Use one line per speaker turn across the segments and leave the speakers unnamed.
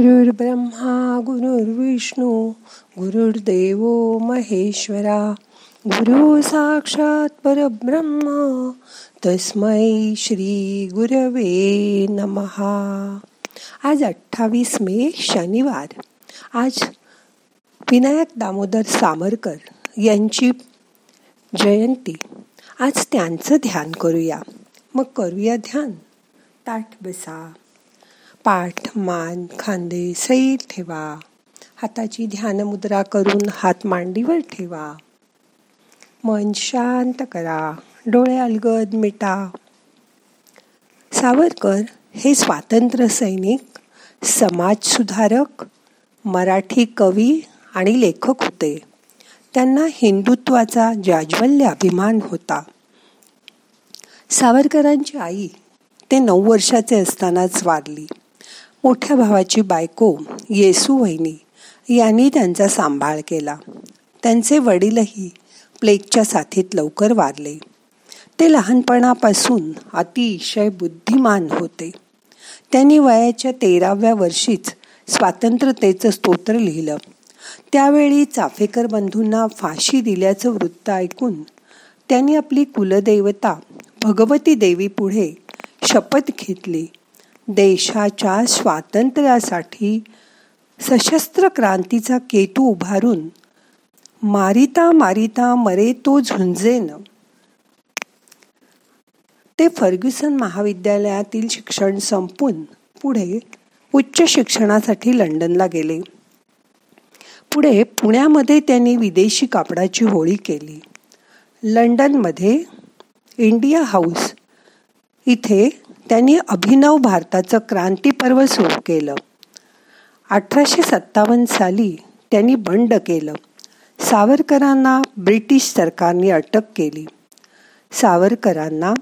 गुरुर्ब्रह्मा गुरुर्विष्णू गुरुर्देव महेश्वरा गुरु साक्षात परब्रह्म तस्मै श्री गुरवे नमहा आज अठ्ठावीस मे शनिवार. आज विनायक दामोदर सामरकर यांची जयंती. आज त्यांचं ध्यान करूया. मग करूया ध्यान. ताठ बसा. पाठ मान खांदे सैल ठेवा. हाताची ध्यान मुद्रा करून हात मांडीवर ठेवा. मन शांत करा. डोळे अलगद मिटा. सावरकर हे स्वातंत्र्य सैनिक समाजसुधारक मराठी कवी आणि लेखक होते. त्यांना हिंदुत्वाचा जाज्वल्य अभिमान होता. सावरकरांची आई ते नऊ वर्षाचे असतानाच वारली. मोठ्या भावाची बायको येसू वहिनी यांनी त्यांचा सांभाळ केला. त्यांचे वडीलही प्लेगच्या साथीत लवकर वारले. ते लहानपणापासून अतिशय बुद्धिमान होते. त्यांनी वयाच्या तेराव्या वर्षीच स्वातंत्र्यतेचं स्तोत्र लिहिलं. त्यावेळी चाफेकर बंधूंना फाशी दिल्याचं वृत्त ऐकून त्यांनी आपली कुलदेवता भगवती देवी पुढे शपथ घेतली. देशाच्या स्वातंत्र्यासाठी सशस्त्र क्रांतीचा केतू उभारून मारिता मारिता मरे तो झुंजेन. ते फर्ग्युसन महाविद्यालयातील शिक्षण संपून पुढे उच्च शिक्षणासाठी लंडनला गेले. पुढे पुण्यामध्ये त्यांनी विदेशी कापडाची होळी केली. लंडनमध्ये इंडिया हाऊस इथे त्यांनी अभिनव भारताचं क्रांती पर्व सुरू केलं. अठराशे सत्तावन्न साली त्यांनी बंड केलं. सावरकरांना ब्रिटिश सरकारने अटक केली. सावरकरांना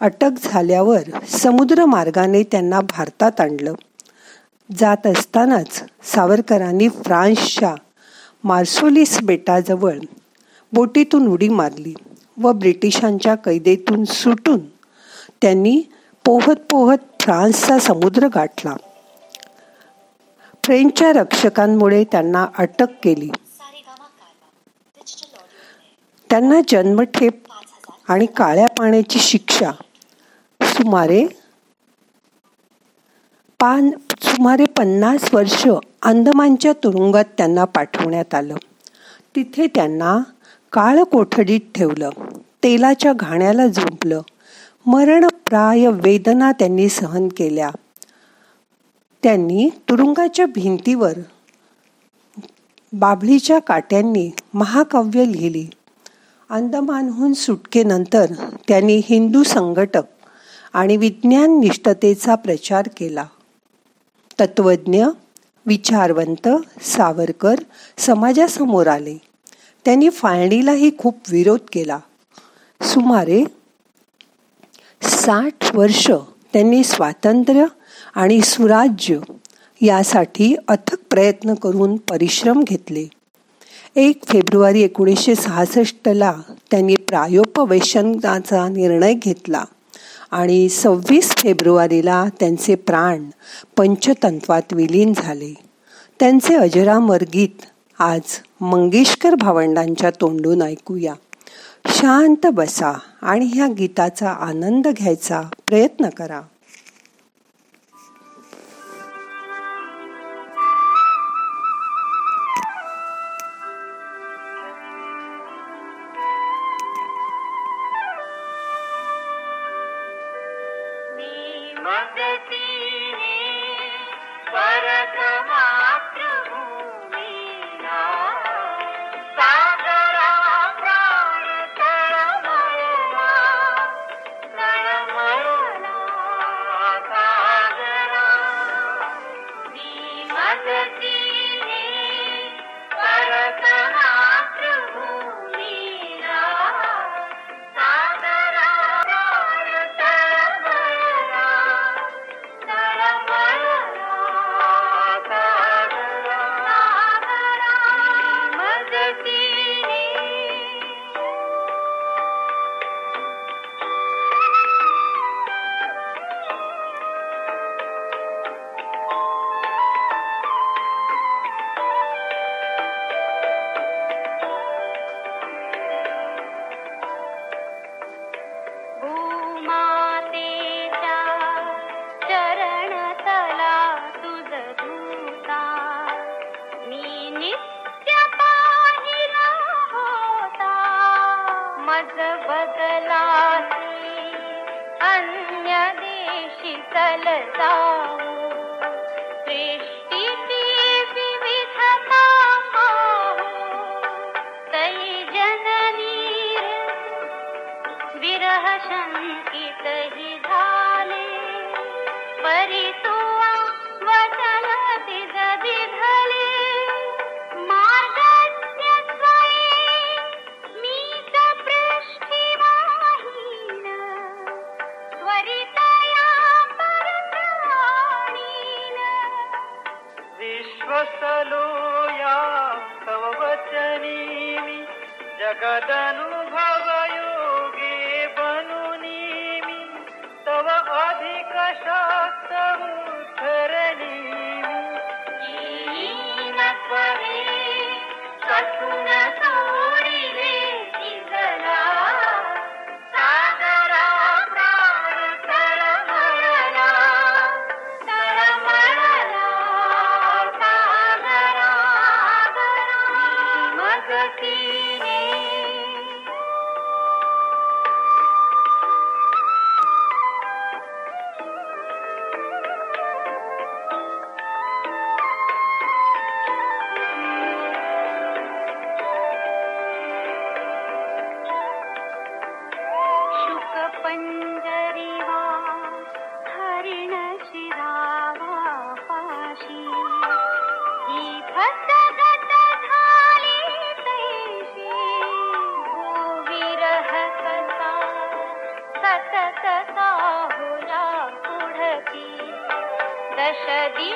अटक झाल्यावर समुद्र मार्गाने त्यांना भारतात आणलं. जात असतानाच सावरकरांनी फ्रान्सच्या मार्सोलिस बेटाजवळ बोटीतून उडी मारली व ब्रिटिशांच्या कैदेतून सुटून त्यांनी पोहत पोहत फ्रान्सचा समुद्र गाठला. फ्रेंचच्या रक्षकांमुळे त्यांना अटक केली. त्यांना जन्मठेप आणि काळ्या पाण्याची शिक्षा. सुमारे पान सुमारे पन्नास वर्ष अंदमानच्या तुरुंगात त्यांना पाठवण्यात आलं. तिथे त्यांना काळ कोठडीत ठेवलं. तेलाच्या घाण्याला झोपलं. मरणप्राय वेदना त्यांनी सहन केल्या. त्यांनी तुरुंगाच्या भिंतीवर बाभळीच्या काट्यांनी महाकाव्य लिहिली. अंदमानहून सुटकेनंतर त्यांनी हिंदू संघटक आणि विज्ञान निष्ठतेचा प्रचार केला. तत्वज्ञ विचारवंत सावरकर समाजासमोर आले. त्यांनी फाळणीलाही खूप विरोध केला. सुमारे साठ वर्ष त्यांनी स्वातंत्र्य आणि सुराज्य यासाठी अथक प्रयत्न करून परिश्रम घेतले. एक फेब्रुवारी एकोणीसशे सहासष्टला त्यांनी प्रायोपवेशनाचा निर्णय घेतला आणि सव्वीस फेब्रुवारीला त्यांचे प्राण पंचतंत्वात विलीन झाले. त्यांचे अजरामर गीत आज मंगेशकर भावंडांच्या तोंडून ऐकूया. शांत बसा आणि ह्या गीताचा आनंद घ्यायचा प्रयत्न करा.
बदला अन्यदेशी तलसा दृष्टिवि तै जननी विरहशङ्कित हि धारितो लोया
तव वचनीमि जगदनुभव दशरी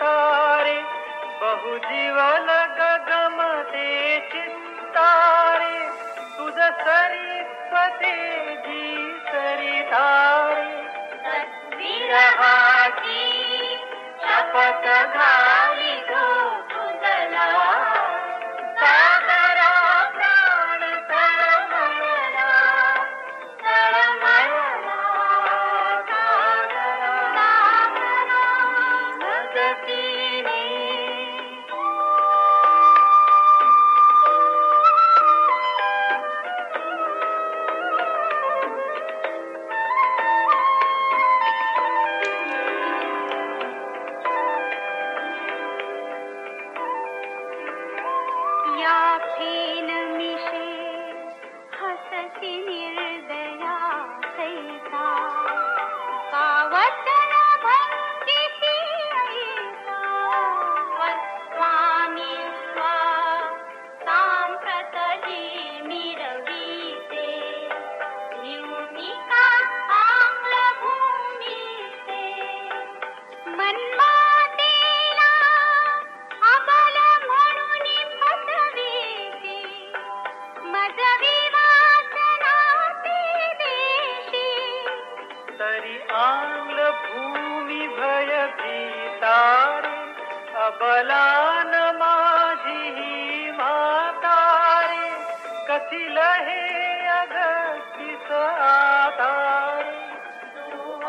तारे बहुजीवन गगमतेची तारे तुझ सरिपते जी सरितारे तस्वीर शपथ घा कथिल हे अगतिस आता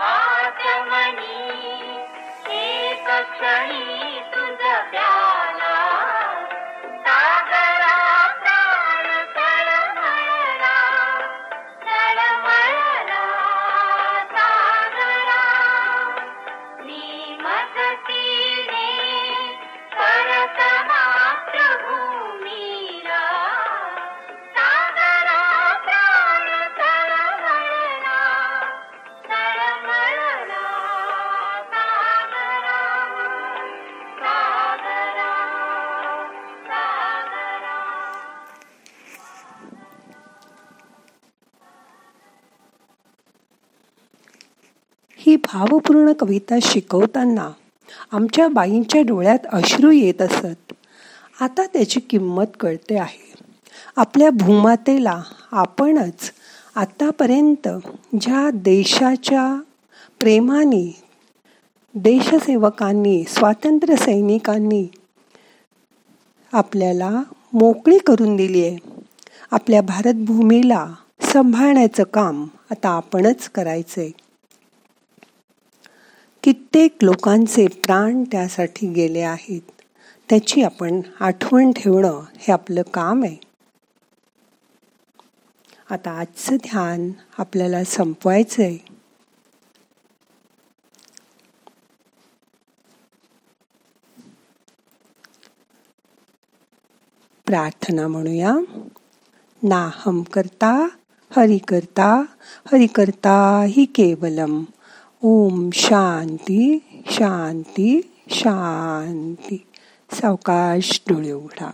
आत्मनी एक क्षणी
ही भावपूर्ण कविता शिकवताना आमच्या बाईंच्या डोळ्यात अश्रू येत असत. आता त्याची किंमत कळते आहे. आपल्या भूमातेला आपणच आतापर्यंत ज्या देशाच्या प्रेमाने देशसेवकांनी स्वातंत्र्य सैनिकांनी आपल्याला मोकळी करून दिली आहे. आपल्या भारतभूमीला सांभाळण्याचं काम आता आपणच करायचं आहे कित्येक लोकांचे प्राण त्यासाठी गेले आहेत. त्याची आपण आठवण ठेवणं हे आपलं काम आहे. आता आजचं ध्यान आपल्याला संपवायचं आहे प्रार्थना म्हणूया. नाहम करता हरि करता हरि करता हि केवलम. ओम शांती शांती शांती. सावकाश डोळे उघडा.